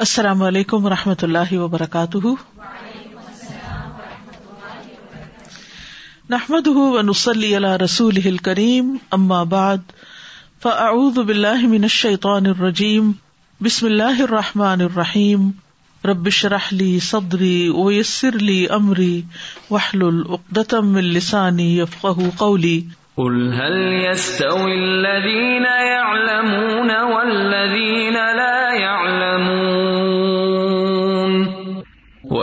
السلام علیکم و رحمۃ اللہ وبرکاتہ نحمد ونسلی علی رسول کریم اما بعد فاعوذ باللہ من الشیطان الرجیم بسم اللہ الرحمٰن الرحیم ربش رحلی صدری ویسر لی امری وحل العقدم السانی یفقہ قولی قل هل يستوي الذين يعلمون والذين لا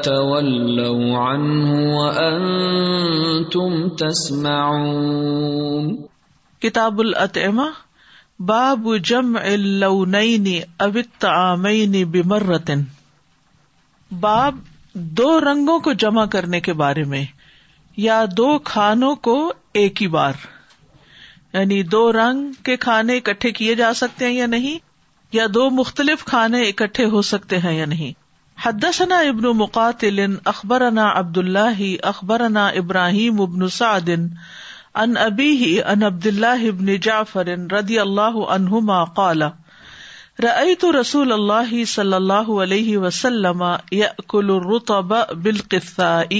عنه تم تسمعون کتاب الاطعمہ باب جمع او الطعامین بمرۃ باب دو رنگوں کو جمع کرنے کے بارے میں یا دو کھانوں کو ایک ہی بار یعنی دو رنگ کے کھانے اکٹھے کیے جا سکتے ہیں یا نہیں یا دو مختلف کھانے اکٹھے ہو سکتے ہیں یا نہیں حدثنا ابن مقاتل اخبرنا عبد اللہ اخبرنا ابراہیم ابن سعد ان ابی ان عبد اللہ ابن جعفر رضی اللہ عنہما قال رأيت رسول اللہ صلی اللہ علیہ وسلم يأكل الرطب بالقثاء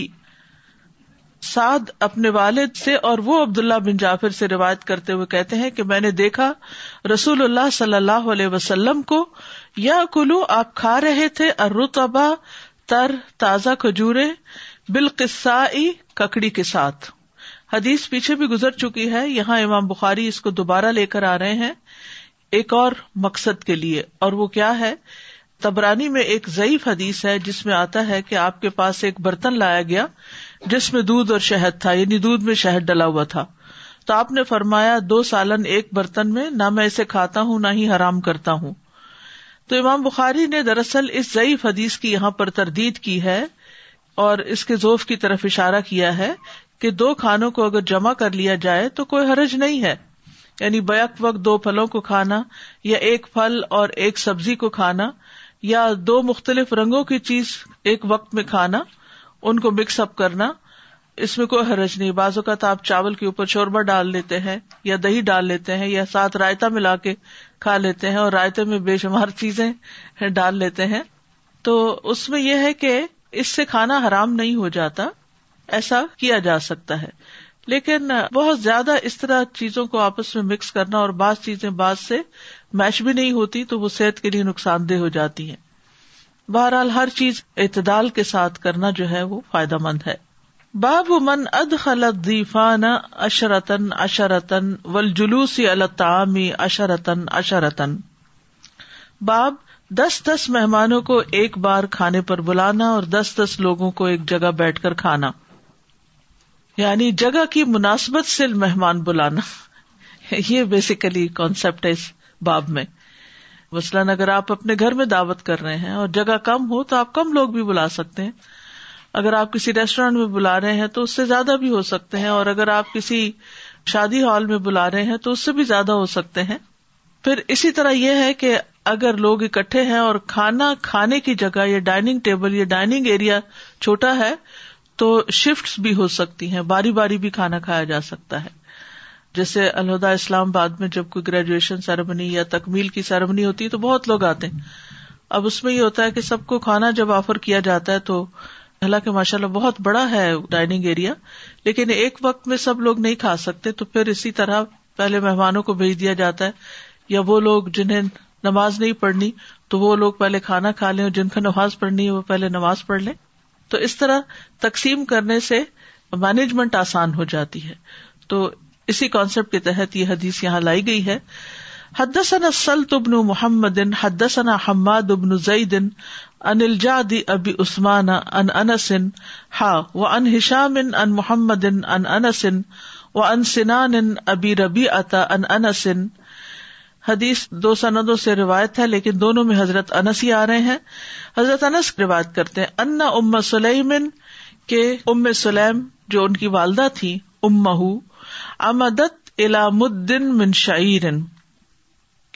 سعد اپنے والد سے اور وہ عبداللہ بن جعفر سے روایت کرتے ہوئے کہتے ہیں کہ میں نے دیکھا رسول اللہ صلی اللہ علیہ وسلم کو یا کلو آپ کھا رہے تھے ارتبا تر تازہ کھجورے بال ککڑی کے ساتھ حدیث پیچھے بھی گزر چکی ہے یہاں امام بخاری اس کو دوبارہ لے کر آ رہے ہیں ایک اور مقصد کے لیے اور وہ کیا ہے تبرانی میں ایک ضعیف حدیث ہے جس میں آتا ہے کہ آپ کے پاس ایک برتن لایا گیا جس میں دودھ اور شہد تھا یعنی دودھ میں شہد ڈلا ہوا تھا تو آپ نے فرمایا دو سالن ایک برتن میں نہ میں اسے کھاتا ہوں نہ ہی حرام کرتا ہوں تو امام بخاری نے دراصل اس ضعیف حدیث کی یہاں پر تردید کی ہے اور اس کے ذوف کی طرف اشارہ کیا ہے کہ دو کھانوں کو اگر جمع کر لیا جائے تو کوئی حرج نہیں ہے یعنی بیک وقت دو پھلوں کو کھانا یا ایک پھل اور ایک سبزی کو کھانا یا دو مختلف رنگوں کی چیز ایک وقت میں کھانا ان کو مکس اپ کرنا اس میں کوئی حرج نہیں بعض اوقات آپ چاول کے اوپر شوربہ ڈال لیتے ہیں یا دہی ڈال لیتے ہیں یا ساتھ رائتا ملا کے کھا لیتے ہیں اور رائتے میں بے شمار چیزیں ڈال لیتے ہیں تو اس میں یہ ہے کہ اس سے کھانا حرام نہیں ہو جاتا ایسا کیا جا سکتا ہے لیکن بہت زیادہ اس طرح چیزوں کو آپس میں مکس کرنا اور بعض چیزیں بعض سے میش بھی نہیں ہوتی تو وہ صحت کے لیے نقصان دہ ہو جاتی ہیں بہرحال ہر چیز اعتدال کے ساتھ کرنا جو ہے وہ فائدہ مند ہے باب من ادخلیفان اشرتن اشا رتن ول جلوسی ال تامی اشرتن اشرتن باب دس دس مہمانوں کو ایک بار کھانے پر بلانا اور دس دس لوگوں کو ایک جگہ بیٹھ کر کھانا یعنی جگہ کی مناسبت سے مہمان بلانا یہ بیسیکلی کانسیپٹ ہے اس باب میں مثلاً اگر آپ اپنے گھر میں دعوت کر رہے ہیں اور جگہ کم ہو تو آپ کم لوگ بھی بلا سکتے ہیں اگر آپ کسی ریسٹورینٹ میں بلا رہے ہیں تو اس سے زیادہ بھی ہو سکتے ہیں اور اگر آپ کسی شادی ہال میں بلا رہے ہیں تو اس سے بھی زیادہ ہو سکتے ہیں پھر اسی طرح یہ ہے کہ اگر لوگ اکٹھے ہیں اور کھانا کھانے کی جگہ یا ڈائننگ ٹیبل یا ڈائننگ ایریا چھوٹا ہے تو شفٹ بھی ہو سکتی ہیں باری باری بھی کھانا کھایا جا سکتا ہے جیسے الہدا اسلام آباد میں جب کوئی گریجویشن سیرمنی یا تکمیل کی سیرمنی ہوتی ہے تو بہت لوگ آتے ہیں اب اس میں یہ ہوتا ہے کہ سب کو کھانا جب آفر کیا جاتا ہے تو حالانکہ ماشاء اللہ بہت بڑا ہے ڈائننگ ایریا لیکن ایک وقت میں سب لوگ نہیں کھا سکتے تو پھر اسی طرح پہلے مہمانوں کو بھیج دیا جاتا ہے یا وہ لوگ جنہیں نماز نہیں پڑھنی تو وہ لوگ پہلے کھانا کھا لیں اور جن کو نماز پڑھنی ہے وہ پہلے نماز پڑھ لیں تو اس طرح تقسیم کرنے سے مینجمنٹ آسان ہو جاتی ہے تو اسی کانسیپٹ کے تحت یہ حدیث یہاں لائی گئی ہے حدثنا سلط ابن محمد حدثنا حماد ابن زئی دن ان الجادی ابی عثمان ان انسن ہا و ان ہشام ان محمد ان انسن و ان ان ابی ربی عطا حدیث دو سندوں سے روایت ہے لیکن دونوں میں حضرت انس ہی آ رہے ہیں حضرت انس روایت کرتے کرتے ان ام سلیمن کے ام سلیم جو ان کی والدہ تھی ام امدت مدن من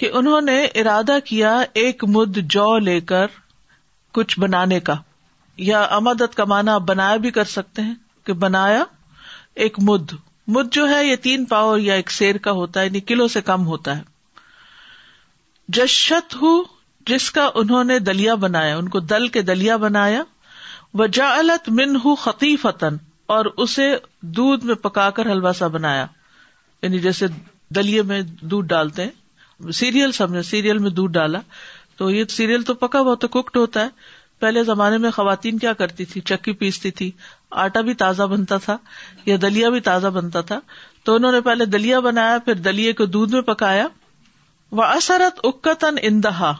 کہ انہوں نے ارادہ کیا ایک مد جو لے کر کچھ بنانے کا یا کا کمانا آپ بنایا بھی کر سکتے ہیں کہ بنایا ایک مد مد جو ہے یہ تین پاور یا ایک سیر کا ہوتا ہے یعنی کلو سے کم ہوتا ہے جشت ہو جس کا انہوں نے دلیا بنایا ان کو دل کے دلیا بنایا و جا علت من فتن اور اسے دودھ میں پکا کر حلوا سا بنایا یعنی جیسے دلیے میں دودھ ڈالتے سیریل سمجھے سیریل میں دودھ ڈالا تو یہ سیریل تو پکا وہ کوکڈ ہوتا ہے پہلے زمانے میں خواتین کیا کرتی تھی چکی پیستی تھی آٹا بھی تازہ بنتا تھا یا دلیا بھی تازہ بنتا تھا تو انہوں نے پہلے دلیا بنایا پھر دلیے کو دودھ میں پکایا وہ اثرت اکتن اندہا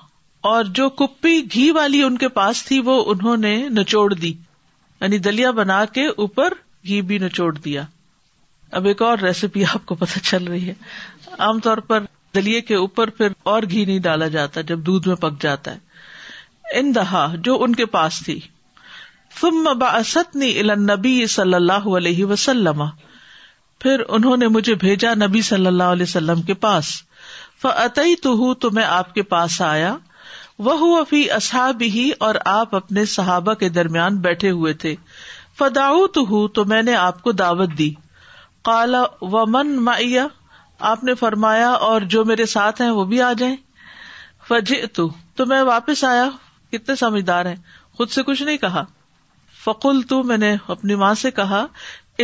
اور جو کپی گھی والی ان کے پاس تھی وہ انہوں نے نچوڑ دی یعنی دلیا بنا کے اوپر گھی بھی نچوڑ دیا اب ایک اور ریسیپی آپ کو پتا چل رہی ہے عام طور پر دلیے کے اوپر پھر اور گھی نہیں ڈالا جاتا جب دودھ میں پک جاتا ہے ان دہا جو ان کے پاس تھی نبی صلی اللہ علیہ وسلم کے پاس فی تو میں آپ کے پاس آیا وہ افی اصحاب ہی اور آپ اپنے صحابہ کے درمیان بیٹھے ہوئے تھے فداؤ تو ہوں تو میں نے آپ کو دعوت دی کالا ومن می آپ نے فرمایا اور جو میرے ساتھ ہیں وہ بھی آ جائیں تو میں واپس آیا کتنے سمجھدار ہیں خود سے کچھ نہیں کہا فقول تو میں نے اپنی ماں سے کہا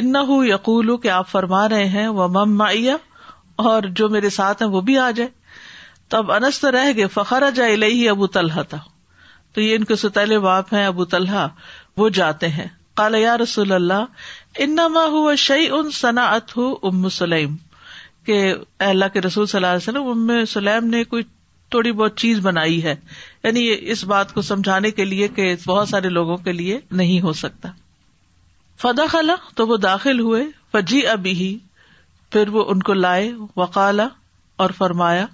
ان یقول ہوں کہ آپ فرما رہے ہیں وہ مم مائیا اور جو میرے ساتھ ہیں وہ بھی آ جائیں تو اب تو رہ گئے فخر جائے ہی ابو تلح تھا تو یہ ان کے ستل باپ ہیں ابو تلح وہ جاتے ہیں کالیا یا رسول اللہ ان ہوں شع ام سلیم کہ اللہ کے رسول صلی اللہ علیہ وسلم ام سلیم نے کوئی تھوڑی بہت چیز بنائی ہے یعنی اس بات کو سمجھانے کے لیے کہ بہت سارے لوگوں کے لیے نہیں ہو سکتا فدا خلا تو وہ داخل ہوئے فجی ابھی ہی پھر وہ ان کو لائے وکالا اور فرمایا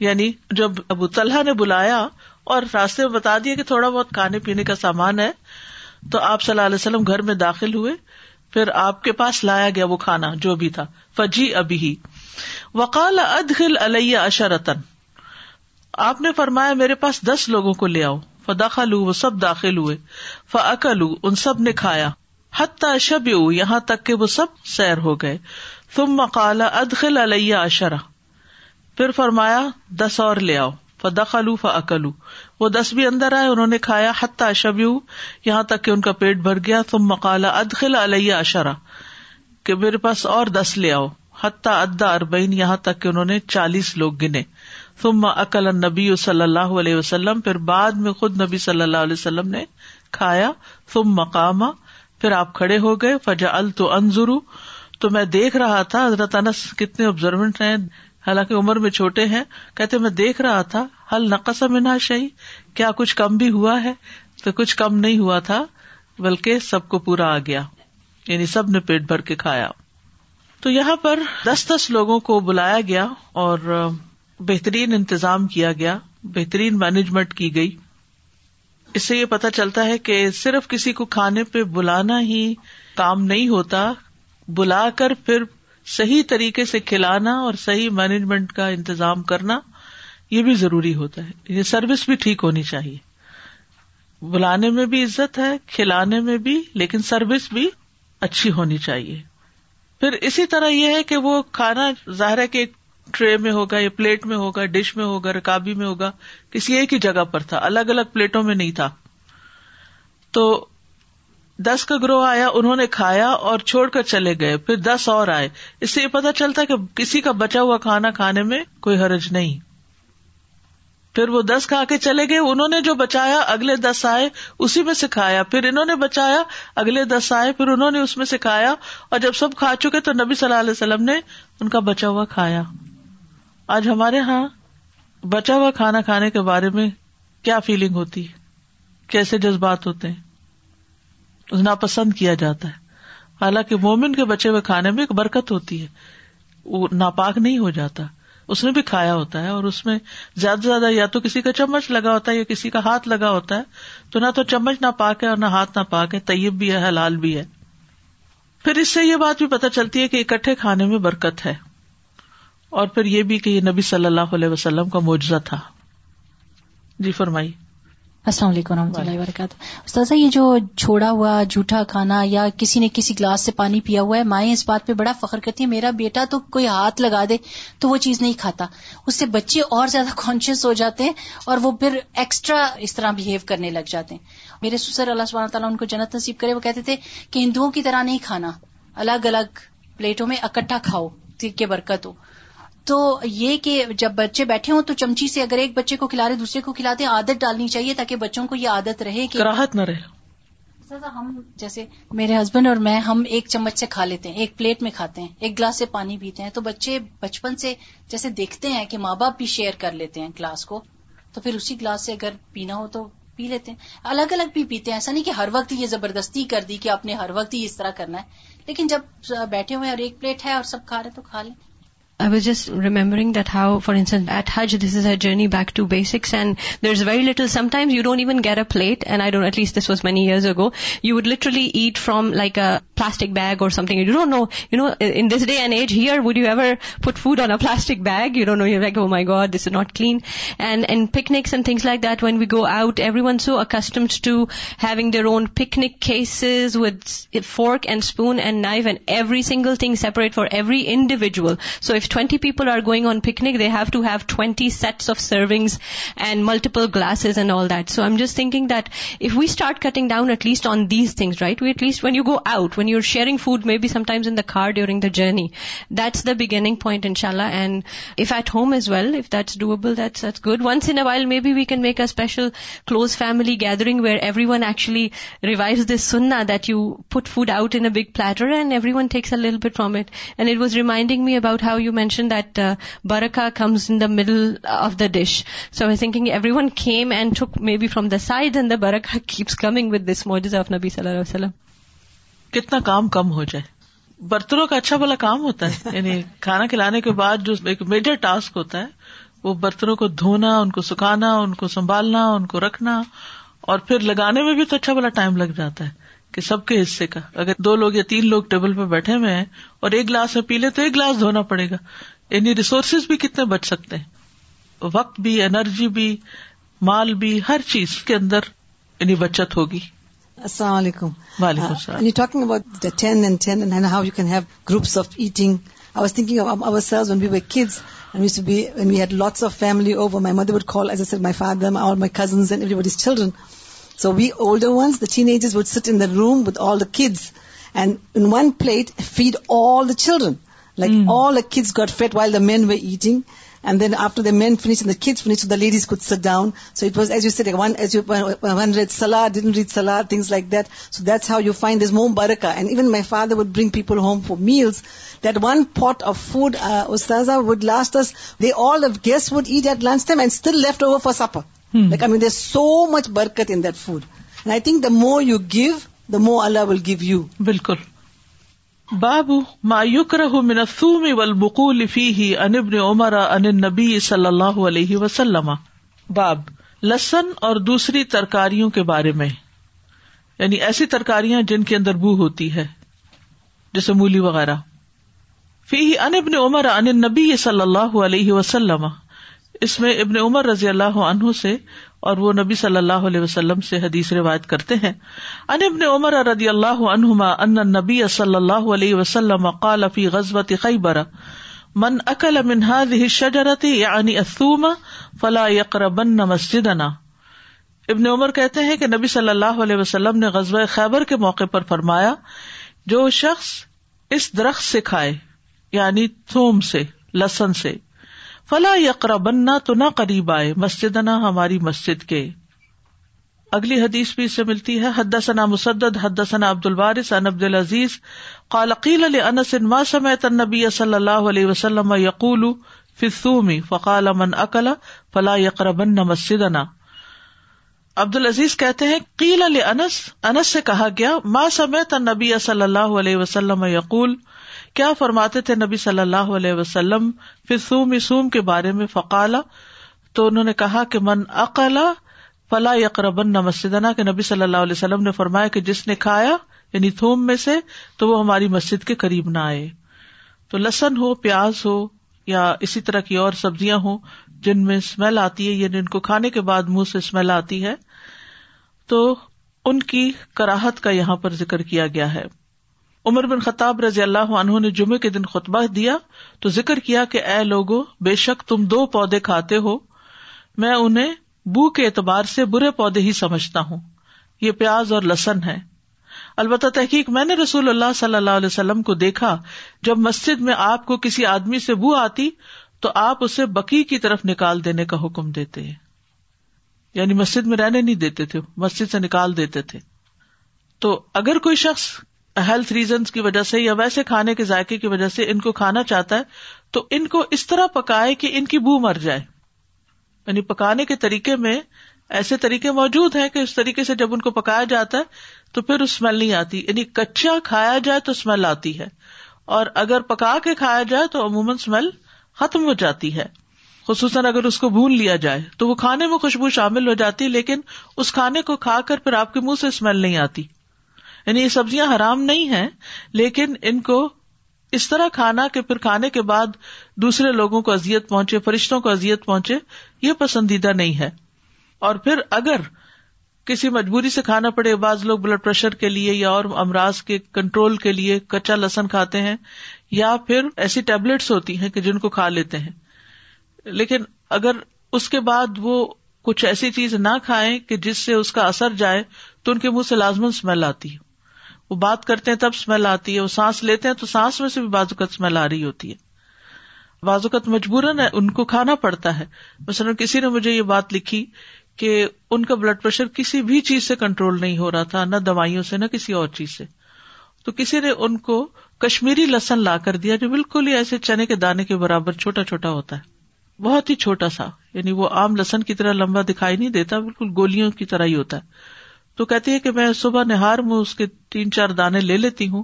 یعنی جب ابو طلحہ نے بلایا اور راستے میں بتا دیا کہ تھوڑا بہت کھانے پینے کا سامان ہے تو آپ صلی اللہ علیہ وسلم گھر میں داخل ہوئے پھر آپ کے پاس لایا گیا وہ کھانا جو بھی تھا فجی ابھی ہی وقال ادخل علیہ اشرتن آپ نے فرمایا میرے پاس دس لوگوں کو لے آؤ لو وہ سب داخل ہوئے فعقل ان سب نے کھایا ہت شب یو یہاں تک کہ وہ سب سیر ہو گئے تم ادخل علیہ اشرا پھر فرمایا دس اور لے آؤ فداخالو فکلو وہ دس بھی اندر آئے انہوں نے کھایا ہت شب یو یہاں تک کہ ان کا پیٹ بھر گیا تم مکالا ادخل علیہ اشرا کہ میرے پاس اور دس لے آؤ حتیٰ ادا اربعین یہاں تک کہ انہوں نے چالیس لوگ گنے اکل نبی صلی اللہ علیہ وسلم پھر بعد میں خود نبی صلی اللہ علیہ وسلم نے کھایا ثم مقام پھر آپ کھڑے ہو گئے فجا ال تو تو میں دیکھ رہا تھا حضرت انس کتنے آبزرونٹ ہیں حالانکہ عمر میں چھوٹے ہیں کہتے میں دیکھ رہا تھا حل نقص نہ شہی کیا کچھ کم بھی ہوا ہے تو کچھ کم نہیں ہوا تھا بلکہ سب کو پورا آ گیا یعنی سب نے پیٹ بھر کے کھایا تو یہاں پر دس دس لوگوں کو بلایا گیا اور بہترین انتظام کیا گیا بہترین مینجمنٹ کی گئی اس سے یہ پتا چلتا ہے کہ صرف کسی کو کھانے پہ بلانا ہی کام نہیں ہوتا بلا کر پھر صحیح طریقے سے کھلانا اور صحیح مینجمنٹ کا انتظام کرنا یہ بھی ضروری ہوتا ہے یہ سروس بھی ٹھیک ہونی چاہیے بلانے میں بھی عزت ہے کھلانے میں بھی لیکن سروس بھی اچھی ہونی چاہیے پھر اسی طرح یہ ہے کہ وہ کھانا ظاہر ہے کہ ٹرے میں ہوگا یا پلیٹ میں ہوگا ڈش میں ہوگا رکابی میں ہوگا کسی ایک ہی جگہ پر تھا الگ الگ پلیٹوں میں نہیں تھا تو دس کا گروہ آیا انہوں نے کھایا اور چھوڑ کر چلے گئے پھر دس اور آئے اس سے یہ پتا چلتا کہ کسی کا بچا ہوا کھانا کھانے میں کوئی حرج نہیں پھر وہ دس کھا کے چلے گئے انہوں نے جو بچایا اگلے دس آئے اسی میں سکھایا پھر انہوں نے بچایا اگلے دس آئے پھر انہوں نے اس میں سکھایا اور جب سب کھا چکے تو نبی صلی اللہ علیہ وسلم نے ان کا بچا ہوا کھایا آج ہمارے یہاں بچا ہوا کھانا کھانے کے بارے میں کیا فیلنگ ہوتی ہے کیسے جذبات ہوتے ہیں ناپسند کیا جاتا ہے حالانکہ مومن کے بچے ہوئے کھانے میں ایک برکت ہوتی ہے وہ ناپاک نہیں ہو جاتا اس نے بھی کھایا ہوتا ہے اور اس میں زیادہ سے زیادہ یا تو کسی کا چمچ لگا ہوتا ہے یا کسی کا ہاتھ لگا ہوتا ہے تو نہ تو چمچ نہ پاک ہے اور نہ ہاتھ نہ پاک ہے طیب بھی ہے حلال بھی ہے پھر اس سے یہ بات بھی پتہ چلتی ہے کہ اکٹھے کھانے میں برکت ہے اور پھر یہ بھی کہ یہ نبی صلی اللہ علیہ وسلم کا معجزہ تھا جی فرمائیے السلام علیکم رحمۃ اللہ وبرکاتہ استاذہ یہ جو چھوڑا ہوا جھوٹا کھانا یا کسی نے کسی گلاس سے پانی پیا ہوا ہے مائیں اس بات پہ بڑا فخر کرتی ہیں میرا بیٹا تو کوئی ہاتھ لگا دے تو وہ چیز نہیں کھاتا اس سے بچے اور زیادہ کانشیس ہو جاتے ہیں اور وہ پھر ایکسٹرا اس طرح بہیو کرنے لگ جاتے ہیں میرے سسر اللہ سبحانہ تعالیٰ ان کو جنت نصیب کرے وہ کہتے تھے کہ ہندوؤں کی طرح نہیں کھانا الگ الگ پلیٹوں میں اکٹھا کھاؤ کے برکت ہو تو یہ کہ جب بچے بیٹھے ہوں تو چمچی سے اگر ایک بچے کو کھلا رہے دوسرے کو کھلاتے عادت ڈالنی چاہیے تاکہ بچوں کو یہ عادت رہے کہ راحت نہ رہے ہم جیسے میرے ہسبینڈ اور میں ہم ایک چمچ سے کھا لیتے ہیں ایک پلیٹ میں کھاتے ہیں ایک گلاس سے پانی پیتے ہیں تو بچے بچپن سے جیسے دیکھتے ہیں کہ ماں باپ بھی شیئر کر لیتے ہیں گلاس کو تو پھر اسی گلاس سے اگر پینا ہو تو پی لیتے ہیں الگ الگ بھی پیتے ہیں ایسا نہیں کہ ہر وقت یہ زبردستی کر دی کہ آپ نے ہر وقت ہی اس طرح کرنا ہے لیکن جب بیٹھے ہوئے اور ایک پلیٹ ہے اور سب کھا رہے تو کھا لیں I was just remembering that how, for instance, at Hajj, this is a journey back to basics, and there's very little. Sometimes you don't even get a plate, and I don't, at least this was many years ago. You would literally eat from like a plastic bag or something. You don't know, in this day and age here, would you ever put food on a plastic bag? You don't know, you're like, oh my God, this is not clean. And picnics and things like that, when we go out, everyone's so accustomed to having their own picnic cases with fork and spoon and knife and every single thing separate for every individual. So if 20 people are going on picnic, they have to have 20 sets of servings and multiple glasses and all that. So I'm just thinking that if we start cutting down at least on these things, right? We at least when you go out, when you're sharing food, maybe sometimes in the car during the journey, that's the beginning point, inshallah. And if at home as well, if that's doable, that's good. Once in a while, maybe we can make a special close family gathering where everyone actually revives this sunnah that you put food out in a big platter and everyone takes a little bit from it. And it was reminding me about how you mention that Barkha comes in middle of the dish so I everyone came and took me be from the side and the Barkha keeps coming with this of نبی صلی اللہ علیہ وسلم کتنا کام کم ہو جائے برتنوں کا اچھا بلا کام ہوتا ہے یعنی کھانا کھلانے کے بعد جو ایک میجر ٹاسک ہوتا ہے وہ برتنوں کو دھونا ان کو سکھانا ان کو سنبھالنا ان کو رکھنا اور پھر لگانے میں بھی تو اچھا بلا ٹائم لگ جاتا ہے کہ سب کے حصے کا اگر دو لوگ یا تین لوگ ٹیبل پہ بیٹھے ہوئے ہیں اور ایک گلاس میں پی لے تو ایک گلاس دھونا پڑے گا یعنی ریسورسز بھی کتنے بچ سکتے ہیں وقت بھی انرجی بھی مال بھی ہر چیز کے اندر یعنی بچت ہوگی السلام علیکم وعلیکم uh, السلام talking about ten and ten and how you can have groups of eating I was thinking ourselves when we were kids and was be when we had lots of family over my mother would call as a sir my father or my cousins and every buddies children So we older ones, the teenagers, would sit in the room with all the kids and in one plate feed all the children. Like mm. all the kids got fed while the men were eating. And then after the men finished and the kids finished, so the ladies could sit down. So it was, as you said, like one read Salah, didn't read Salah, things like that. So that's how you find there's more barakah. And even my father would bring people home for meals. That one pot of food, uh, Ustaza, would last us. All the guests would eat at lunchtime and still left over for supper. Like I mean there so much برکت in that food and I think the more you give the more Allah will give you بالکل باب ما يكره من الثوم والبقول فيه عن ابن عمر عن النبي صلى الله عليه وسلم باب لسن اور دوسری ترکاریوں کے بارے میں یعنی ایسی ترکاریاں جن کے اندر بو ہوتی ہے جیسے مولی وغیرہ فی ان ابن عمر عن النبي صلى الله عليه وسلم اس میں ابن عمر رضی اللہ عنہ سے اور وہ نبی صلی اللہ علیہ وسلم سے حدیث روایت کرتے ہیں ان ان ابن عمر رضی اللہ عنہما صلی اللہ علیہ وسلم قال فی خیبر من من اکل هذه یعنی الثوم فلا یقربن مسجدنا ابن عمر کہتے ہیں کہ نبی صلی اللہ علیہ وسلم نے غزوہ خیبر کے موقع پر فرمایا جو شخص اس درخت سے کھائے یعنی تھوم سے لسن سے فلا یقرب تو نہ قریب آئے مسجد نہ ہماری مسجد کے اگلی حدیث بھی اس سے ملتی ہے حد ثنا مسد حد ثنا عبد الوارث ان عبد العزیز قالقیل علیہ انس ما سمعت النبی صلی اللہ علیہ وسلم یقول فصومی فقال من اکلا فلا یقرب مسجد نہ عبد العزیز کہتے ہیں قیل علی انس انس سے کہا گیا ما سمعت النبی صلی اللہ علیہ وسلم یقول کیا فرماتے تھے نبی صلی اللہ علیہ وسلم پھر سوم اسوم کے بارے میں فقالا تو انہوں نے کہا کہ من اقلا فلا یکربََ مسجدنا کہ نبی صلی اللہ علیہ وسلم نے فرمایا کہ جس نے کھایا یعنی تھوم میں سے تو وہ ہماری مسجد کے قریب نہ آئے تو لہسن ہو پیاز ہو یا اسی طرح کی اور سبزیاں ہوں جن میں اسمیل آتی ہے یعنی ان کو کھانے کے بعد منہ سے اسمیل آتی ہے تو ان کی کراہت کا یہاں پر ذکر کیا گیا ہے عمر بن خطاب رضی اللہ عنہ نے جمعے کے دن خطبہ دیا تو ذکر کیا کہ اے لوگو بے شک تم دو پودے کھاتے ہو میں انہیں بو کے اعتبار سے برے پودے ہی سمجھتا ہوں یہ پیاز اور لسن ہے البتہ تحقیق میں نے رسول اللہ صلی اللہ علیہ وسلم کو دیکھا جب مسجد میں آپ کو کسی آدمی سے بو آتی تو آپ اسے بکی کی طرف نکال دینے کا حکم دیتے یعنی مسجد میں رہنے نہیں دیتے تھے مسجد سے نکال دیتے تھے تو اگر کوئی شخص ہیلتھ ریزنس کی وجہ سے یا ویسے کھانے کے ذائقے کی وجہ سے ان کو کھانا چاہتا ہے تو ان کو اس طرح پکائے کہ ان کی بو مر جائے یعنی پکانے کے طریقے میں ایسے طریقے موجود ہیں کہ اس طریقے سے جب ان کو پکایا جاتا ہے تو پھر اسمیل نہیں آتی یعنی کچا کھایا جائے تو اسمیل آتی ہے اور اگر پکا کے کھایا جائے تو عموماً اسمیل ختم ہو جاتی ہے خصوصاً اگر اس کو بھون لیا جائے تو وہ کھانے میں خوشبو شامل ہو جاتی لیکن اس کھانے کو کھا کر پھر آپ کے منہ سے اسمیل نہیں آتی یعنی یہ سبزیاں حرام نہیں ہیں لیکن ان کو اس طرح کھانا کہ پھر کھانے کے بعد دوسرے لوگوں کو ازیت پہنچے فرشتوں کو ازیت پہنچے یہ پسندیدہ نہیں ہے اور پھر اگر کسی مجبوری سے کھانا پڑے بعض لوگ بلڈ پریشر کے لیے یا اور امراض کے کنٹرول کے لیے کچا لسن کھاتے ہیں یا پھر ایسی ٹیبلٹس ہوتی ہیں کہ جن کو کھا لیتے ہیں لیکن اگر اس کے بعد وہ کچھ ایسی چیز نہ کھائیں کہ جس سے اس کا اثر جائے تو ان کے منہ سے لازمن اسمیل آتی ہے وہ بات کرتے ہیں تب اسمیل آتی ہے وہ سانس لیتے ہیں تو سانس میں سے بھی بازوقت اسمیل آ رہی ہوتی ہے بازوقت مجبوراً ان کو کھانا پڑتا ہے مثلاً کسی نے مجھے یہ بات لکھی کہ ان کا بلڈ پریشر کسی بھی چیز سے کنٹرول نہیں ہو رہا تھا نہ دوائیوں سے نہ کسی اور چیز سے تو کسی نے ان کو کشمیری لسن لا کر دیا جو بالکل ہی ایسے چنے کے دانے کے برابر چھوٹا چھوٹا ہوتا ہے بہت ہی چھوٹا سا یعنی وہ عام لسن کی طرح لمبا دکھائی نہیں دیتا بالکل گولیوں کی طرح ہی ہوتا ہے تو کہتی ہے کہ میں صبح نہار میں اس کے تین چار دانے لے لیتی ہوں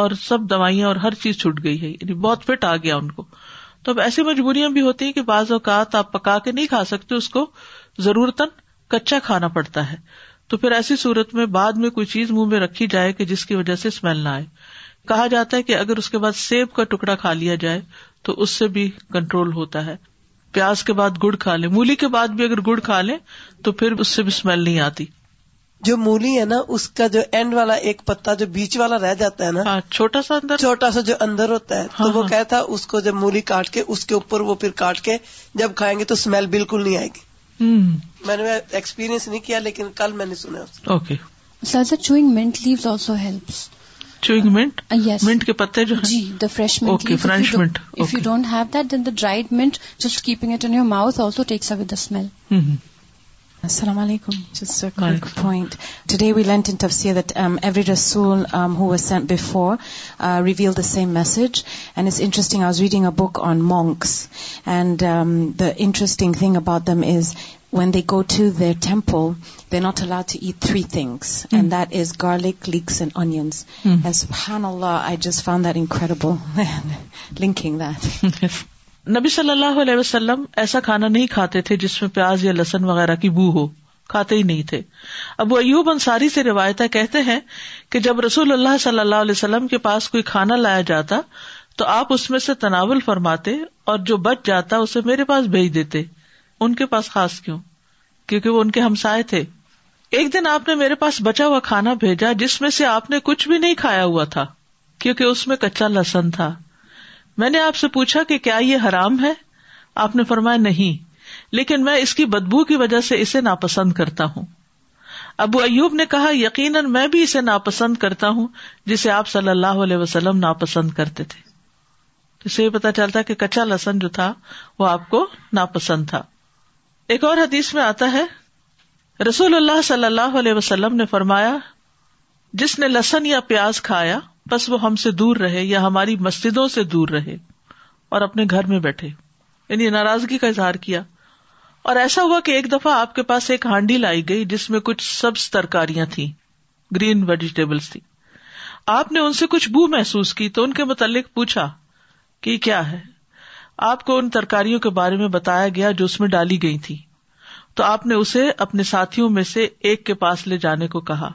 اور سب دوائیاں اور ہر چیز چھٹ گئی ہے یعنی بہت فٹ آ گیا ان کو تو اب ایسی مجبوریاں بھی ہوتی ہیں کہ بعض اوقات آپ پکا کے نہیں کھا سکتے اس کو ضرورت کچا کھانا پڑتا ہے تو پھر ایسی صورت میں بعد میں کوئی چیز منہ میں رکھی جائے کہ جس کی وجہ سے اسمیل نہ آئے کہا جاتا ہے کہ اگر اس کے بعد سیب کا ٹکڑا کھا لیا جائے تو اس سے بھی کنٹرول ہوتا ہے پیاز کے بعد گڑ کھا لیں مولی کے بعد بھی اگر گڑ کھا لیں تو پھر اس سے بھی اسمیل نہیں آتی جو مولی ہے نا اس کا جو اینڈ والا ایک پتا جو بیچ والا رہ جاتا ہے نا ہاں، چھوٹا سا چھوٹا سا جو اندر ہوتا ہے تو ہاں، وہ ہاں۔ کہتا اس کو جب مولی کاٹ کے اس کے اوپر وہ پھر کاٹ کے جب کھائیں گے تو اسمیل بالکل نہیں آئے گی میں نے ایکسپیرینس نہیں کیا لیکن کل میں نے سنا sirs chewing mint also help chewing mint mint کے پتے جو the fresh mint you don't have that then the dried just keeping it your also takes away the smell السلام علیکم today reveal the same was reading a book on monks and the interesting thing about them is when they go to their temple they not allow to eat three things and that is garlic leeks and onions that نبی صلی اللہ علیہ وسلم ایسا کھانا نہیں کھاتے تھے جس میں پیاز یا لہسن وغیرہ کی بو ہو کھاتے ہی نہیں تھے ابو ایوب انصاری سے روایت کہتے ہیں کہ جب رسول اللہ صلی اللہ علیہ وسلم کے پاس کوئی کھانا لایا جاتا تو آپ اس میں سے تناول فرماتے اور جو بچ جاتا اسے میرے پاس بھیج دیتے ان کے پاس خاص کیوں کیونکہ وہ ان کے ہمسائے تھے ایک دن آپ نے میرے پاس بچا ہوا کھانا بھیجا جس میں سے آپ نے کچھ بھی نہیں کھایا ہوا تھا کیونکہ اس میں کچا لہسن تھا میں نے آپ سے پوچھا کہ کیا یہ حرام ہے آپ نے فرمایا نہیں لیکن میں اس کی بدبو کی وجہ سے اسے ناپسند کرتا ہوں ابو ایوب نے کہا یقیناً میں بھی اسے ناپسند کرتا ہوں جسے آپ صلی اللہ علیہ وسلم ناپسند کرتے تھے اسے یہ پتا چلتا کہ کچا لسن جو تھا وہ آپ کو ناپسند تھا ایک اور حدیث میں آتا ہے رسول اللہ صلی اللہ علیہ وسلم نے فرمایا جس نے لسن یا پیاز کھایا بس وہ ہم سے دور رہے یا ہماری مسجدوں سے دور رہے اور اپنے گھر میں بیٹھے یعنی ناراضگی کا اظہار کیا اور ایسا ہوا کہ ایک دفعہ آپ کے پاس ایک ہانڈی لائی گئی جس میں کچھ سبز ترکاریاں تھیں گرین ویجیٹیبل تھی آپ نے ان سے کچھ بو محسوس کی تو ان کے متعلق پوچھا کہ کیا ہے آپ کو ان ترکاریوں کے بارے میں بتایا گیا جو اس میں ڈالی گئی تھی تو آپ نے اسے اپنے ساتھیوں میں سے ایک کے پاس لے جانے کو کہا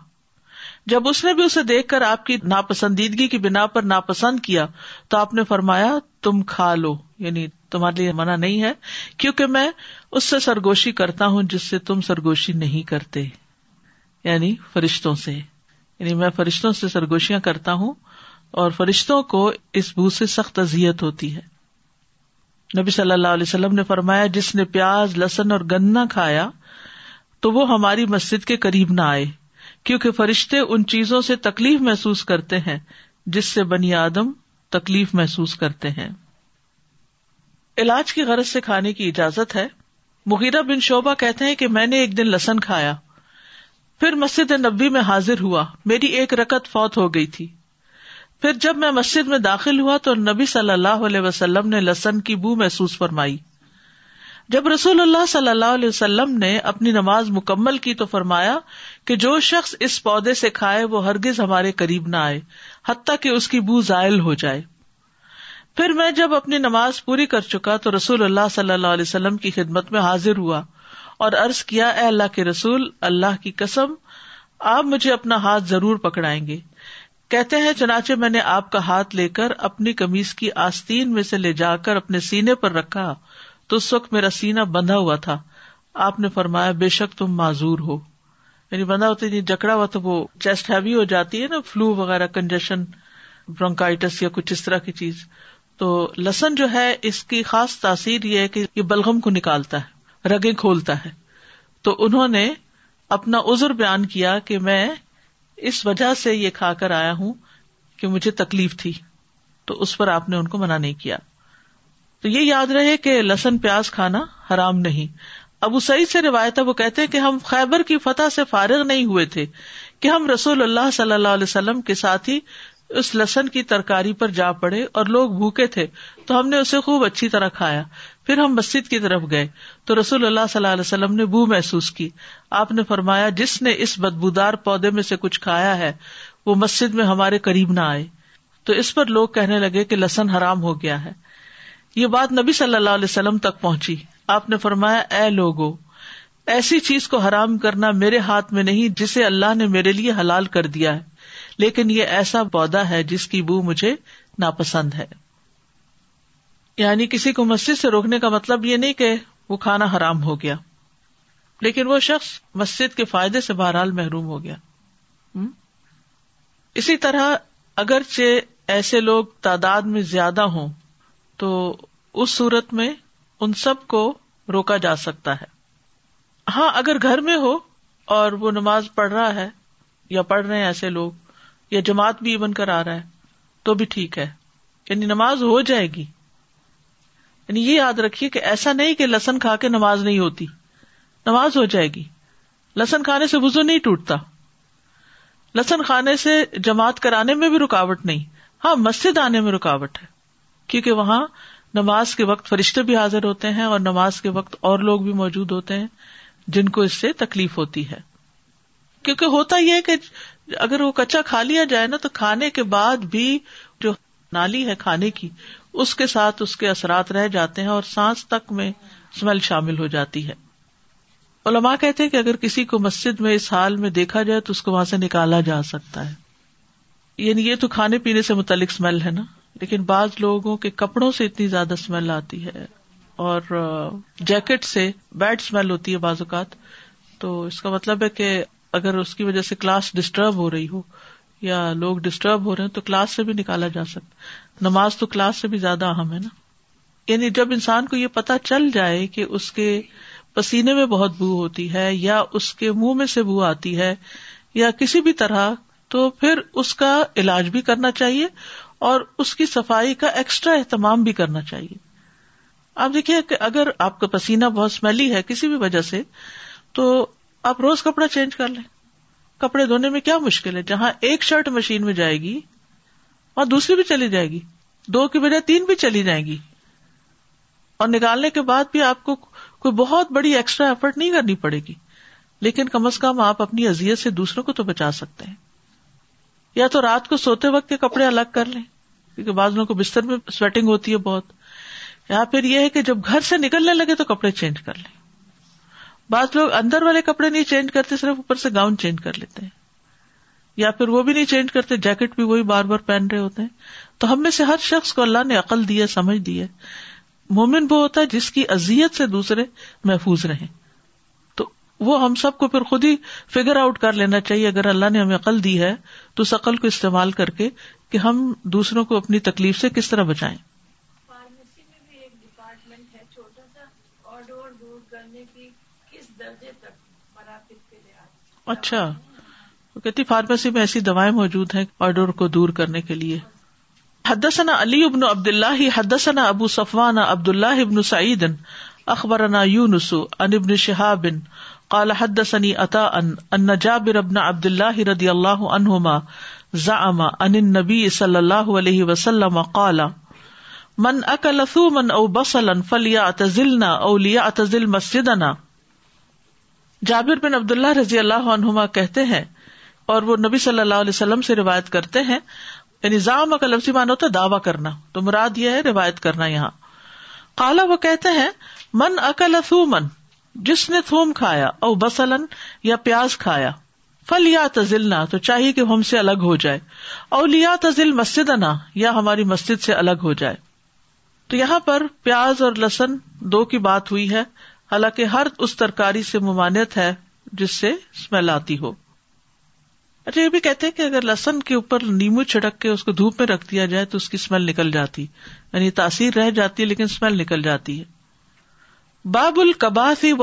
جب اس نے بھی اسے دیکھ کر آپ کی ناپسندیدگی کی بنا پر ناپسند کیا تو آپ نے فرمایا تم کھا لو یعنی تمہارے لیے منع نہیں ہے کیونکہ میں اس سے سرگوشی کرتا ہوں جس سے تم سرگوشی نہیں کرتے یعنی فرشتوں سے یعنی میں فرشتوں سے سرگوشیاں کرتا ہوں اور فرشتوں کو اس بو سے سخت اذیت ہوتی ہے نبی صلی اللہ علیہ وسلم نے فرمایا جس نے پیاز لہسن اور گنا کھایا تو وہ ہماری مسجد کے قریب نہ آئے کیونکہ فرشتے ان چیزوں سے تکلیف محسوس کرتے ہیں جس سے بنی آدم تکلیف محسوس کرتے ہیں علاج کی غرض سے کھانے کی اجازت ہے مغیرہ بن شوبہ کہتے ہیں کہ میں نے ایک دن لسن کھایا پھر مسجد نبی میں حاضر ہوا میری ایک رکت فوت ہو گئی تھی پھر جب میں مسجد میں داخل ہوا تو نبی صلی اللہ علیہ وسلم نے لسن کی بو محسوس فرمائی جب رسول اللہ صلی اللہ علیہ وسلم نے اپنی نماز مکمل کی تو فرمایا کہ جو شخص اس پودے سے کھائے وہ ہرگز ہمارے قریب نہ آئے حتیٰ کہ اس کی بو زائل ہو جائے پھر میں جب اپنی نماز پوری کر چکا تو رسول اللہ صلی اللہ علیہ وسلم کی خدمت میں حاضر ہوا اور ارض کیا اے اللہ کے رسول اللہ کی قسم آپ مجھے اپنا ہاتھ ضرور پکڑائیں گے کہتے ہیں چنانچہ میں نے آپ کا ہاتھ لے کر اپنی کمیز کی آستین میں سے لے جا کر اپنے سینے پر رکھا تو اس وقت میرا سینا بندھا ہوا تھا آپ نے فرمایا بے شک تم معذور ہو یعنی بندہ ہوتا ہے جی جکڑا ہوا تو وہ چیسٹ ہیوی ہو جاتی ہے نا فلو وغیرہ کنجیشن برونکائٹس یا کچھ اس طرح کی چیز تو لسن جو ہے اس کی خاص تاثیر یہ ہے کہ یہ بلغم کو نکالتا ہے رگے کھولتا ہے تو انہوں نے اپنا عذر بیان کیا کہ میں اس وجہ سے یہ کھا کر آیا ہوں کہ مجھے تکلیف تھی تو اس پر آپ نے ان کو منع نہیں کیا تو یہ یاد رہے کہ لسن پیاز کھانا حرام نہیں ابو سعید سے روایت وہ کہتے ہیں کہ ہم خیبر کی فتح سے فارغ نہیں ہوئے تھے کہ ہم رسول اللہ صلی اللہ علیہ وسلم کے ساتھ ہی اس لسن کی ترکاری پر جا پڑے اور لوگ بھوکے تھے تو ہم نے اسے خوب اچھی طرح کھایا پھر ہم مسجد کی طرف گئے تو رسول اللہ صلی اللہ علیہ وسلم نے بو محسوس کی آپ نے فرمایا جس نے اس بدبودار پودے میں سے کچھ کھایا ہے وہ مسجد میں ہمارے قریب نہ آئے تو اس پر لوگ کہنے لگے کہ لسن حرام ہو گیا ہے یہ بات نبی صلی اللہ علیہ وسلم تک پہنچی آپ نے فرمایا اے لوگو ایسی چیز کو حرام کرنا میرے ہاتھ میں نہیں جسے اللہ نے میرے لیے حلال کر دیا ہے لیکن یہ ایسا پودا ہے جس کی بو مجھے ناپسند ہے یعنی کسی کو مسجد سے روکنے کا مطلب یہ نہیں کہ وہ کھانا حرام ہو گیا لیکن وہ شخص مسجد کے فائدے سے بہرحال محروم ہو گیا اسی طرح اگرچہ ایسے لوگ تعداد میں زیادہ ہوں تو اس صورت میں ان سب کو روکا جا سکتا ہے ہاں اگر گھر میں ہو اور وہ نماز پڑھ رہا ہے یا پڑھ رہے ہیں ایسے لوگ یا جماعت بھی رہا ہے ہے تو بھی ٹھیک یعنی یعنی نماز ہو جائے گی یعنی یہ یاد رکھیے کہ ایسا نہیں کہ لسن کھا کے نماز نہیں ہوتی نماز ہو جائے گی لسن کھانے سے وزو نہیں ٹوٹتا لسن کھانے سے جماعت کرانے میں بھی رکاوٹ نہیں ہاں مسجد آنے میں رکاوٹ ہے کیونکہ وہاں نماز کے وقت فرشتے بھی حاضر ہوتے ہیں اور نماز کے وقت اور لوگ بھی موجود ہوتے ہیں جن کو اس سے تکلیف ہوتی ہے کیونکہ ہوتا یہ کہ اگر وہ کچا کھا لیا جائے نا تو کھانے کے بعد بھی جو نالی ہے کھانے کی اس کے ساتھ اس کے اثرات رہ جاتے ہیں اور سانس تک میں اسمیل شامل ہو جاتی ہے علماء کہتے ہیں کہ اگر کسی کو مسجد میں اس حال میں دیکھا جائے تو اس کو وہاں سے نکالا جا سکتا ہے یعنی یہ تو کھانے پینے سے متعلق اسمیل ہے نا لیکن بعض لوگوں کے کپڑوں سے اتنی زیادہ اسمیل آتی ہے اور جیکٹ سے بیڈ اسمیل ہوتی ہے بعض اوقات تو اس کا مطلب ہے کہ اگر اس کی وجہ سے کلاس ڈسٹرب ہو رہی ہو یا لوگ ڈسٹرب ہو رہے ہیں تو کلاس سے بھی نکالا جا سکتا نماز تو کلاس سے بھی زیادہ اہم ہے نا یعنی جب انسان کو یہ پتا چل جائے کہ اس کے پسینے میں بہت بو ہوتی ہے یا اس کے منہ میں سے بو آتی ہے یا کسی بھی طرح تو پھر اس کا علاج بھی کرنا چاہیے اور اس کی صفائی کا ایکسٹرا اہتمام بھی کرنا چاہیے آپ دیکھیے کہ اگر آپ کا پسینہ بہت اسمیلی ہے کسی بھی وجہ سے تو آپ روز کپڑا چینج کر لیں کپڑے دھونے میں کیا مشکل ہے جہاں ایک شرٹ مشین میں جائے گی وہاں دوسری بھی چلی جائے گی دو کی بجائے تین بھی چلی جائیں گی اور نکالنے کے بعد بھی آپ کو کوئی بہت بڑی ایکسٹرا ایفرٹ نہیں کرنی پڑے گی لیکن کم از کم آپ اپنی ازیت سے دوسروں کو تو بچا سکتے ہیں یا تو رات کو سوتے وقت کے کپڑے الگ کر لیں کیونکہ بعض لوگوں کو بستر میں سویٹنگ ہوتی ہے بہت یا پھر یہ ہے کہ جب گھر سے نکلنے لگے تو کپڑے چینج کر لیں بعض لوگ اندر والے کپڑے نہیں چینج کرتے صرف اوپر سے گاؤن چینج کر لیتے ہیں یا پھر وہ بھی نہیں چینج کرتے جیکٹ بھی وہی بار بار پہن رہے ہوتے ہیں تو ہم میں سے ہر شخص کو اللہ نے عقل دی ہے سمجھ دی ہے مومن وہ ہوتا ہے جس کی ازیت سے دوسرے محفوظ رہیں وہ ہم سب کو پھر خود ہی فگر آؤٹ کر لینا چاہیے اگر اللہ نے ہمیں عقل دی ہے تو شکل کو استعمال کر کے کہ ہم دوسروں کو اپنی تکلیف سے کس طرح بچائیں اچھا وہ کہتی فارمیسی میں ایسی دوائیں موجود ہیں آڈور کو دور کرنے کے لیے حدثنا علی ابن عبد اللہ حدثنا ابو صفوان عبد اللہ ابن سعید اخبرنا یونس ان ابن شہابن قال حدثني عطاء ان جابر بن عبد الله رضي الله عنهما زعم ان النبي صلى الله عليه وسلم قال من اكل ثوما او بصلا فليعتزلنا او ليعتزل مسجدنا جابر بن عبد اللہ رضی اللہ عنہما کہتے ہیں اور وہ نبی صلی اللہ علیہ وسلم سے روایت کرتے ہیں یعنی زام کا لفظی معنی ہوتا ہے دعوی کرنا تو مراد یہ ہے روایت کرنا یہاں کالا وہ کہتے ہیں من اکل ثومن جس نے تھوم کھایا او بسلن یا پیاز کھایا فل یا تزلنا تو چاہیے کہ ہم سے الگ ہو جائے او لیا تزل نہ یا ہماری مسجد سے الگ ہو جائے تو یہاں پر پیاز اور لسن دو کی بات ہوئی ہے حالانکہ ہر اس ترکاری سے ممانعت ہے جس سے اسمیل آتی ہو اچھا یہ بھی کہتے ہیں کہ اگر لسن کے اوپر نیمبو چھڑک کے اس کو دھوپ میں رکھ دیا جائے تو اس کی اسمیل نکل جاتی یعنی تاثیر رہ جاتی ہے لیکن اسمیل نکل جاتی ہے باب و ہی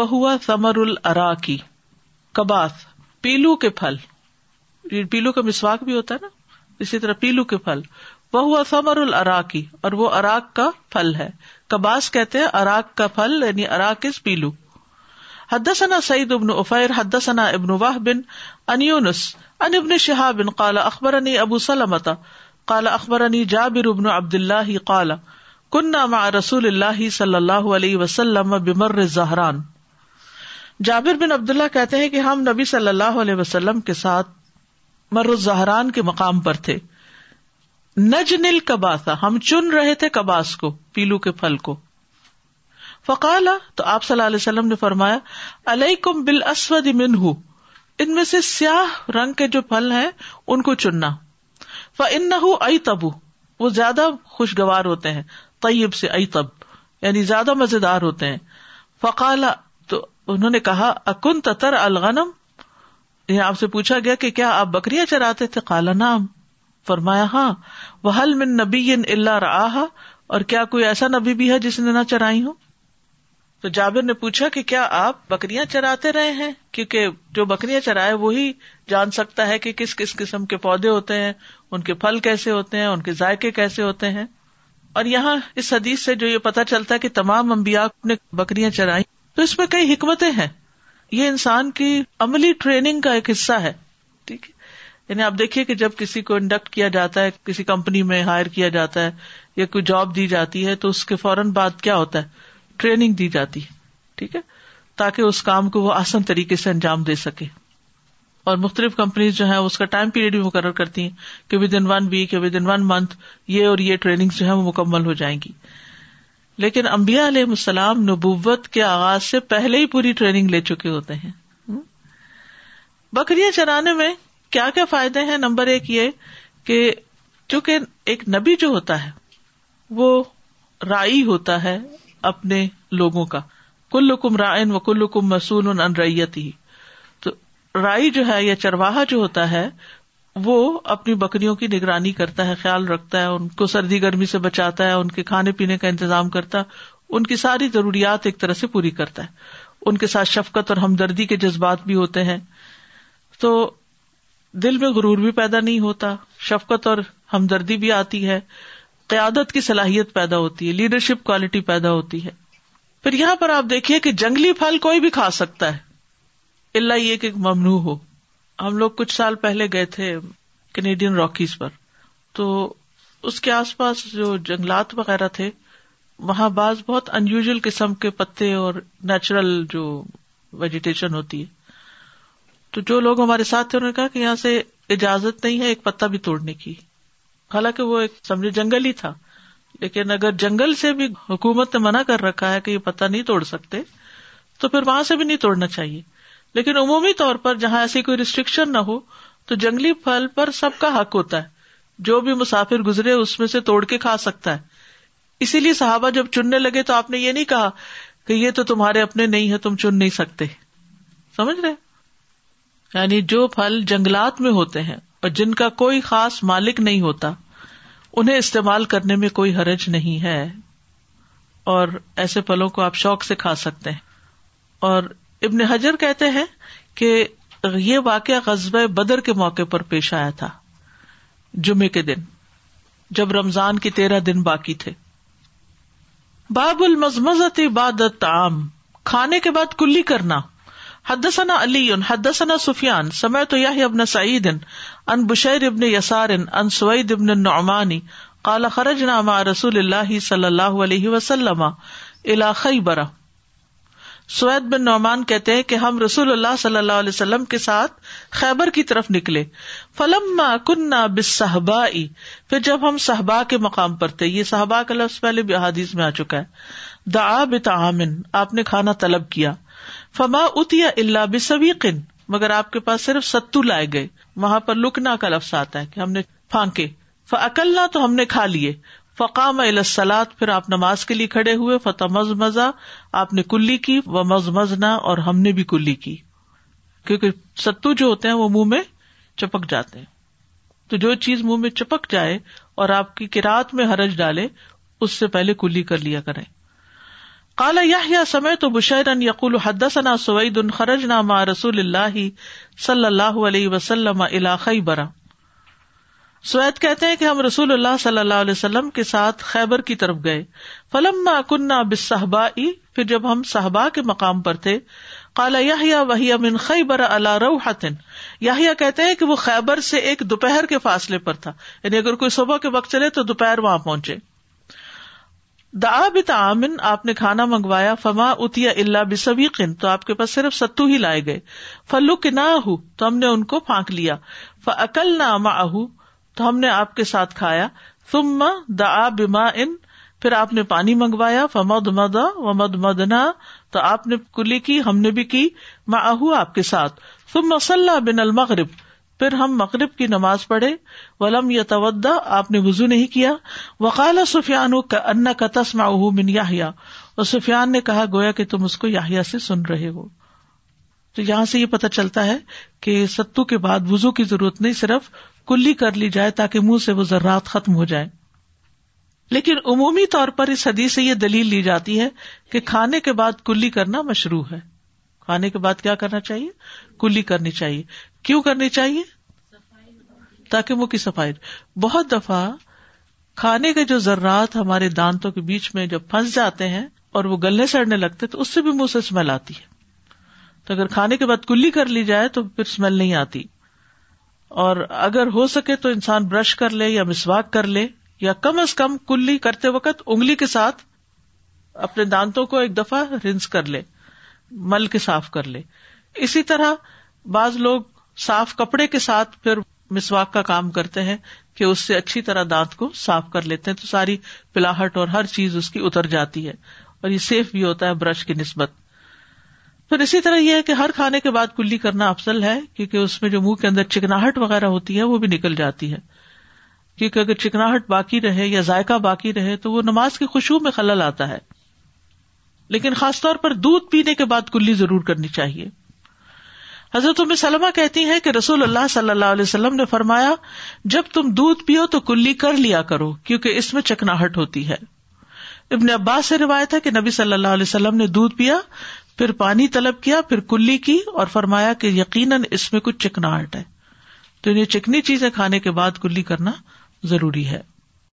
ثمر الرا کی کباس پیلو کے پھل پیلو کا مسواک بھی ہوتا ہے نا اسی طرح پیلو کے پھل وہ ہوا الرا کی اور وہ اراک کا پھل ہے کباس کہتے ہیں اراک کا پھل یعنی اراک از پیلو حدثنا سعید ابن افیر حدثنا ابن واہ بن ان ابن شہاب بن کالا اخبرنی ابو سلمتا کالا اخبر جابر ابن عبد اللہ کالا کن مع رسول اللہ صلی اللہ علیہ وسلم بمر زہران جابر بن عبداللہ کہتے ہیں کہ ہم نبی صلی اللہ علیہ وسلم کے ساتھ مر زہران کے مقام پر تھے نجنل کباسا ہم چن رہے تھے کباس کو پیلو کے پھل کو فقالا تو آپ صلی اللہ علیہ وسلم نے فرمایا علیکم بال اسود منہ ان میں سے سیاہ رنگ کے جو پھل ہیں ان کو چننا فن نہ تبو وہ زیادہ خوشگوار ہوتے ہیں طیب سے ایتب یعنی زیادہ مزے دار ہوتے ہیں فقال تو انہوں نے کہا اکن تر الغنم یہ آپ سے پوچھا گیا کہ کیا آپ بکریاں چراتے تھے کالا نام فرمایا ہاں وہ حل من نبی اللہ رہا اور کیا کوئی ایسا نبی بھی ہے جس نے نہ چرائی ہوں تو جابر نے پوچھا کہ کیا آپ بکریاں چراتے رہے ہیں کیونکہ جو بکریاں چرائے وہی جان سکتا ہے کہ کس کس قسم کے پودے ہوتے ہیں ان کے پھل کیسے ہوتے ہیں ان کے ذائقے کیسے ہوتے ہیں اور یہاں اس حدیث سے جو یہ پتا چلتا ہے کہ تمام امبیا نے بکریاں چرائی تو اس میں کئی حکمتیں ہیں یہ انسان کی عملی ٹریننگ کا ایک حصہ ہے ٹھیک ہے یعنی آپ دیکھیے کہ جب کسی کو انڈکٹ کیا جاتا ہے کسی کمپنی میں ہائر کیا جاتا ہے یا کوئی جاب دی جاتی ہے تو اس کے فوراً بعد کیا ہوتا ہے ٹریننگ دی جاتی ہے ٹھیک ہے تاکہ اس کام کو وہ آسان طریقے سے انجام دے سکے اور مختلف کمپنیز جو ہیں اس کا ٹائم پیریڈ بھی مقرر کرتی ہیں کہ ود ان ون ویک یا ود ان ون منتھ یہ اور یہ ٹریننگ جو ہے وہ مکمل ہو جائیں گی لیکن امبیا علیہ السلام نبوت کے آغاز سے پہلے ہی پوری ٹریننگ لے چکے ہوتے ہیں بکریاں چرانے میں کیا کیا فائدے ہیں نمبر ایک یہ کہ چونکہ ایک نبی جو ہوتا ہے وہ رائی ہوتا ہے اپنے لوگوں کا کل حکم رائن و کل حکم مسون انرعیت ہی رائی جو ہے یا چرواہا جو ہوتا ہے وہ اپنی بکریوں کی نگرانی کرتا ہے خیال رکھتا ہے ان کو سردی گرمی سے بچاتا ہے ان کے کھانے پینے کا انتظام کرتا ہے ان کی ساری ضروریات ایک طرح سے پوری کرتا ہے ان کے ساتھ شفقت اور ہمدردی کے جذبات بھی ہوتے ہیں تو دل میں غرور بھی پیدا نہیں ہوتا شفقت اور ہمدردی بھی آتی ہے قیادت کی صلاحیت پیدا ہوتی ہے لیڈرشپ کوالٹی پیدا ہوتی ہے پھر یہاں پر آپ دیکھیے کہ جنگلی پھل کوئی بھی کھا سکتا ہے اللہ یہ کہ ممنوع ہو ہم لوگ کچھ سال پہلے گئے تھے کینیڈین راکیز پر تو اس کے آس پاس جو جنگلات وغیرہ تھے وہاں بعض بہت انیوژل قسم کے پتے اور نیچرل جو ویجیٹیشن ہوتی ہے تو جو لوگ ہمارے ساتھ تھے انہوں نے کہا کہ یہاں سے اجازت نہیں ہے ایک پتا بھی توڑنے کی حالانکہ وہ ایک سمجھے جنگل ہی تھا لیکن اگر جنگل سے بھی حکومت نے منع کر رکھا ہے کہ یہ پتا نہیں توڑ سکتے تو پھر وہاں سے بھی نہیں توڑنا چاہیے لیکن عمومی طور پر جہاں ایسی کوئی ریسٹرکشن نہ ہو تو جنگلی پھل پر سب کا حق ہوتا ہے جو بھی مسافر گزرے اس میں سے توڑ کے کھا سکتا ہے اسی لیے صحابہ جب چننے لگے تو آپ نے یہ نہیں کہا کہ یہ تو تمہارے اپنے نہیں ہے تم چن نہیں سکتے سمجھ رہے یعنی جو پھل جنگلات میں ہوتے ہیں اور جن کا کوئی خاص مالک نہیں ہوتا انہیں استعمال کرنے میں کوئی حرج نہیں ہے اور ایسے پھلوں کو آپ شوق سے کھا سکتے ہیں اور ابن حجر کہتے ہیں کہ یہ واقعہ غزبۂ بدر کے موقع پر پیش آیا تھا جمعے کے دن جب رمضان کے تیرہ دن باقی تھے باب عام کھانے کے بعد کلی کرنا حدثنا علی حدثنا سفیان سمے تو یہ ابن سعید ان بشیر ابن یسار ان سوید ابن نعمانی کالا خرج نامہ رسول اللہ صلی اللہ علیہ وسلم علاقائی خیبرہ سوید بن نعمان کہتے ہیں کہ ہم رسول اللہ صلی اللہ علیہ وسلم کے ساتھ خیبر کی طرف نکلے فلم کنہ صحبا پھر جب ہم صحبا کے مقام پر تھے یہ صحبا کا لفظ پہلے بھی میں آ چکا ہے دا بتعامن آپ نے کھانا طلب کیا فما اتیا اللہ بسویقن مگر آپ کے پاس صرف ستو لائے گئے وہاں پر لکنا کا لفظ آتا ہے کہ ہم نے پھانکے اکلنا تو ہم نے کھا لیے فقام الاسلاد پھر آپ نماز کے لیے کھڑے ہوئے فتح مز مزا آپ نے کلی کی و مز مزنا اور ہم نے بھی کلی کیونکہ ستو جو ہوتے ہیں وہ منہ میں چپک جاتے ہیں تو جو چیز منہ میں چپک جائے اور آپ کی کراط میں حرج ڈالے اس سے پہلے کلی کر لیا کریں کالا یا سمے تو بشیرن یقول الحد صنع سعید خرج نامہ رسول اللہ صلی اللہ علیہ وسلم علاخ برا سوید کہتے ہیں کہ ہم رسول اللہ صلی اللہ علیہ وسلم کے ساتھ خیبر کی طرف گئے فلم صحبا پھر جب ہم صحبا کے مقام پر تھے کال یا کہتے ہیں کہ وہ خیبر سے ایک دوپہر کے فاصلے پر تھا یعنی اگر کوئی صبح کے وقت چلے تو دوپہر وہاں پہنچے دا بتا امن آپ نے کھانا منگوایا فما اتیا اللہ بسویقن تو آپ کے پاس صرف ستو ہی لائے گئے فلو کہ نہ ہو تو ہم نے ان کو پھانک لیا فکل نہ تو ہم نے آپ کے ساتھ کھایا ثم دعا بما با ان پھر آپ نے پانی منگوایا فمد مدا و مدنا تو آپ نے کلی کی ہم نے بھی کی میں آہ آپ کے ساتھ بن المغرب پھر ہم مغرب کی نماز پڑھے ولم یا تو آپ نے وزو نہیں کیا وقال سفیان انا کا ما اہو بن یاہیا اور سفیان نے کہا گویا کہ تم اس کو یاہیا سے سن رہے ہو تو یہاں سے یہ پتا چلتا ہے کہ ستو کے بعد وزو کی ضرورت نہیں صرف کلی کر لی جائے تاکہ منہ سے وہ ذرات ختم ہو جائے لیکن عمومی طور پر اس حدیث سے یہ دلیل لی جاتی ہے کہ کھانے کے بعد کلی کرنا مشروع ہے کھانے کے بعد کیا کرنا چاہیے کلی کرنی چاہیے کیوں کرنی چاہیے تاکہ منہ کی صفائی بہت دفعہ کھانے کے جو ذرات ہمارے دانتوں کے بیچ میں جب پھنس جاتے ہیں اور وہ گلنے سڑنے لگتے تو اس سے بھی منہ سے اسمیل آتی ہے تو اگر کھانے کے بعد کلی کر لی جائے تو پھر اسمیل نہیں آتی اور اگر ہو سکے تو انسان برش کر لے یا مسواک کر لے یا کم از کم کلی کرتے وقت انگلی کے ساتھ اپنے دانتوں کو ایک دفعہ رنس کر لے مل کے صاف کر لے اسی طرح بعض لوگ صاف کپڑے کے ساتھ پھر مسواک کا کام کرتے ہیں کہ اس سے اچھی طرح دانت کو صاف کر لیتے ہیں تو ساری پلاحٹ اور ہر چیز اس کی اتر جاتی ہے اور یہ سیف بھی ہوتا ہے برش کی نسبت پھر اسی طرح یہ ہے کہ ہر کھانے کے بعد کلی کرنا افضل ہے کیونکہ اس میں جو منہ کے اندر چکناہٹ وغیرہ ہوتی ہے وہ بھی نکل جاتی ہے کیونکہ اگر چکناہٹ باقی رہے یا ذائقہ باقی رہے تو وہ نماز کی خوشبو میں خلل آتا ہے لیکن خاص طور پر دودھ پینے کے بعد کلی ضرور کرنی چاہیے حضرت ام سلمہ کہتی ہے کہ رسول اللہ صلی اللہ علیہ وسلم نے فرمایا جب تم دودھ پیو تو کلی کر لیا کرو کیونکہ اس میں چکناہٹ ہوتی ہے ابن عباس سے روایت ہے کہ نبی صلی اللہ علیہ وسلم نے دودھ پیا پھر پانی طلب کیا پھر کلی کی اور فرمایا کہ یقیناً اس میں کچھ چکناہٹ ہے تو یہ چکنی چیزیں کھانے کے بعد کلی کرنا ضروری ہے